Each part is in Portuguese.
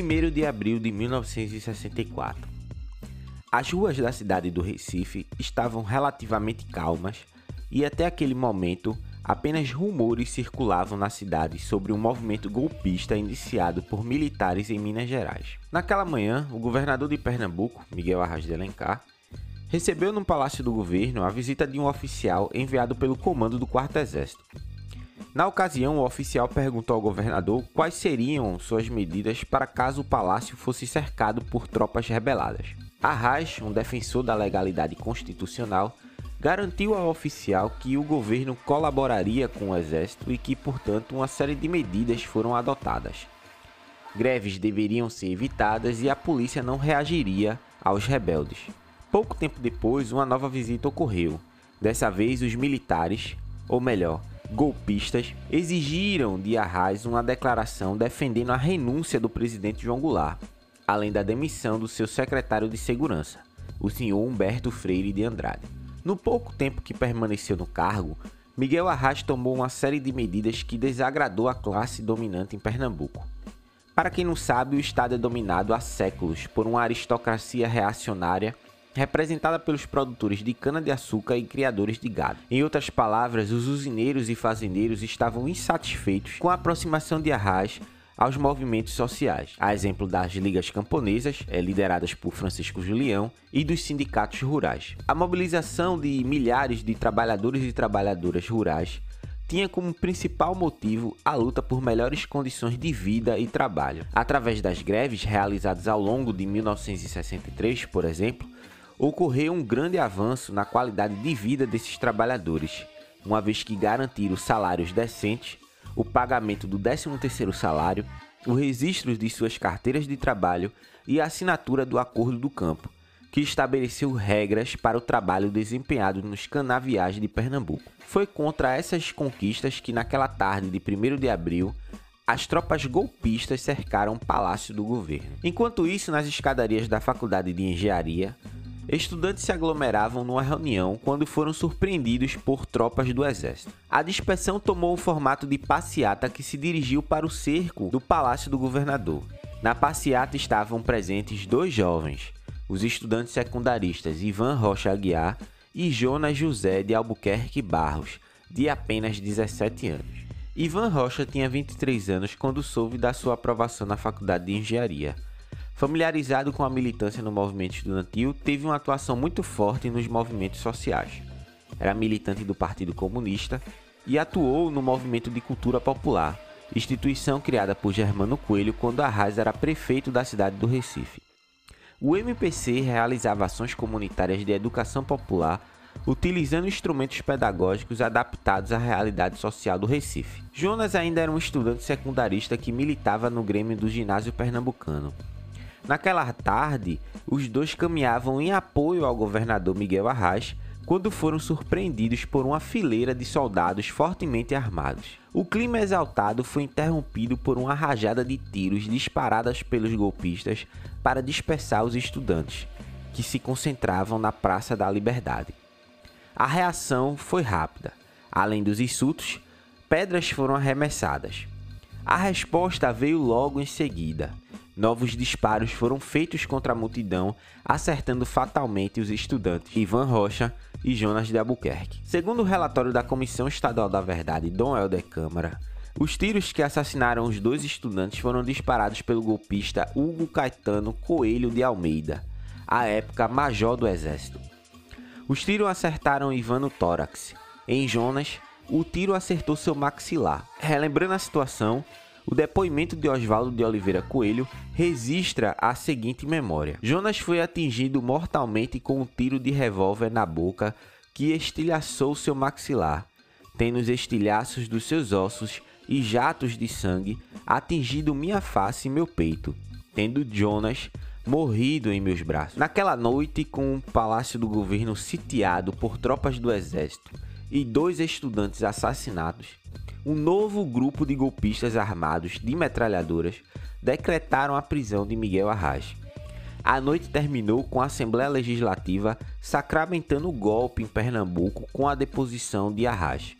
1 de abril de 1964. As ruas da cidade do Recife estavam relativamente calmas e até aquele momento apenas rumores circulavam na cidade sobre um movimento golpista iniciado por militares em Minas Gerais. Naquela manhã, o governador de Pernambuco, Miguel Arras de Alencar, recebeu no Palácio do Governo a visita de um oficial enviado pelo comando do Quarto Exército. Na ocasião, o oficial perguntou ao governador quais seriam suas medidas para caso o palácio fosse cercado por tropas rebeladas. Arras, um defensor da legalidade constitucional, garantiu ao oficial que o governo colaboraria com o exército e que, portanto, uma série de medidas foram adotadas. Greves deveriam ser evitadas e a polícia não reagiria aos rebeldes. Pouco tempo depois, uma nova visita ocorreu. Dessa vez, os militares, ou melhor, golpistas, exigiram de Arraes uma declaração defendendo a renúncia do presidente João Goulart, além da demissão do seu secretário de segurança, o senhor Humberto Freire de Andrade. No pouco tempo que permaneceu no cargo, Miguel Arraes tomou uma série de medidas que desagradou a classe dominante em Pernambuco. Para quem não sabe, o estado é dominado há séculos por uma aristocracia reacionária representada pelos produtores de cana-de-açúcar e criadores de gado. Em outras palavras, os usineiros e fazendeiros estavam insatisfeitos com a aproximação de Arras aos movimentos sociais, a exemplo das ligas camponesas, eh, lideradas por Francisco Julião, e dos sindicatos rurais. A mobilização de milhares de trabalhadores e trabalhadoras rurais tinha como principal motivo a luta por melhores condições de vida e trabalho. Através das greves realizadas ao longo de 1963, por exemplo, ocorreu um grande avanço na qualidade de vida desses trabalhadores, uma vez que garantiram salários decentes, o pagamento do 13º salário, o registro de suas carteiras de trabalho e a assinatura do acordo do campo, que estabeleceu regras para o trabalho desempenhado nos canaviais de Pernambuco. Foi contra essas conquistas que naquela tarde de 1 de abril as tropas golpistas cercaram o palácio do governo. Enquanto isso, nas escadarias da Faculdade de Engenharia, Estudantes se aglomeravam numa reunião quando foram surpreendidos por tropas do exército. A dispersão tomou o formato de passeata que se dirigiu para o cerco do palácio do governador. Na passeata estavam presentes dois jovens, os estudantes secundaristas Ivan Rocha Aguiar e Jonas José de Albuquerque Barros, de apenas 17 anos. Ivan Rocha tinha 23 anos quando soube da sua aprovação na faculdade de engenharia. Familiarizado com a militância no movimento estudantil, teve uma atuação muito forte nos movimentos sociais. Era militante do Partido Comunista e atuou no Movimento de Cultura Popular, instituição criada por Germano Coelho quando Arraes era prefeito da cidade do Recife. O MPC realizava ações comunitárias de educação popular utilizando instrumentos pedagógicos adaptados à realidade social do Recife. Jonas ainda era um estudante secundarista que militava no Grêmio do Ginásio Pernambucano. Naquela tarde, os dois caminhavam em apoio ao governador Miguel Arraes quando foram surpreendidos por uma fileira de soldados fortemente armados. O clima exaltado foi interrompido por uma rajada de tiros disparadas pelos golpistas para dispersar os estudantes, que se concentravam na Praça da Liberdade. A reação foi rápida. Além dos insultos, pedras foram arremessadas. A resposta veio logo em seguida. Novos disparos foram feitos contra a multidão, acertando fatalmente os estudantes Ivan Rocha e Jonas de Albuquerque. Segundo o relatório da Comissão Estadual da Verdade, Dom Helder Câmara, os tiros que assassinaram os dois estudantes foram disparados pelo golpista Hugo Caetano Coelho de Almeida, à época major do exército. Os tiros acertaram Ivan no tórax. Em Jonas, o tiro acertou seu maxilar. Relembrando a situação, o depoimento de Oswaldo de Oliveira Coelho registra a seguinte memória: Jonas foi atingido mortalmente com um tiro de revólver na boca que estilhaçou seu maxilar, tendo os estilhaços dos seus ossos e jatos de sangue atingido minha face e meu peito, tendo Jonas morrido em meus braços. Naquela noite, com o palácio do governo sitiado por tropas do exército e dois estudantes assassinados, um novo grupo de golpistas armados de metralhadoras decretaram a prisão de Miguel Arraes. A noite terminou com a Assembleia Legislativa sacramentando o golpe em Pernambuco com a deposição de Arraes.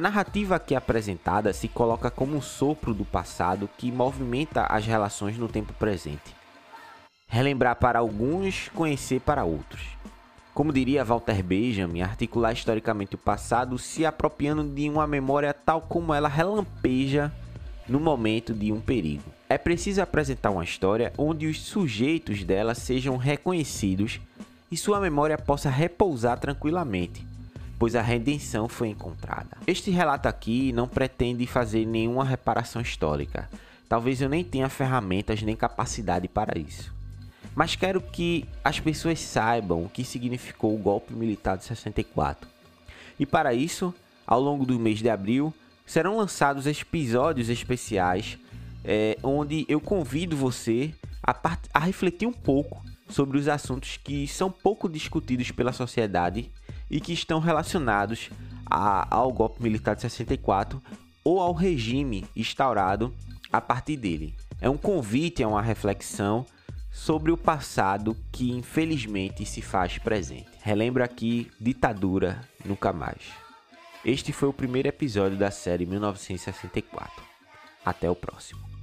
A narrativa aqui apresentada se coloca como um sopro do passado que movimenta as relações no tempo presente. Relembrar para alguns, conhecer para outros. Como diria Walter Benjamin, articular historicamente o passado se apropriando de uma memória tal como ela relampeja no momento de um perigo. É preciso apresentar uma história onde os sujeitos dela sejam reconhecidos e sua memória possa repousar tranquilamente, pois a redenção foi encontrada. Este relato aqui não pretende fazer nenhuma reparação histórica. Talvez eu nem tenha ferramentas nem capacidade para isso. Mas quero que as pessoas saibam o que significou o golpe militar de 64. E para isso, ao longo do mês de abril, serão lançados episódios especiais é, onde eu convido você a, a refletir um pouco sobre os assuntos que são pouco discutidos pela sociedade e que estão relacionados a, ao golpe militar de 64 ou ao regime instaurado a partir dele. É um convite a uma reflexão sobre o passado que infelizmente se faz presente. Relembro aqui ditadura nunca mais. Este foi o primeiro episódio da série 1964. Até o próximo.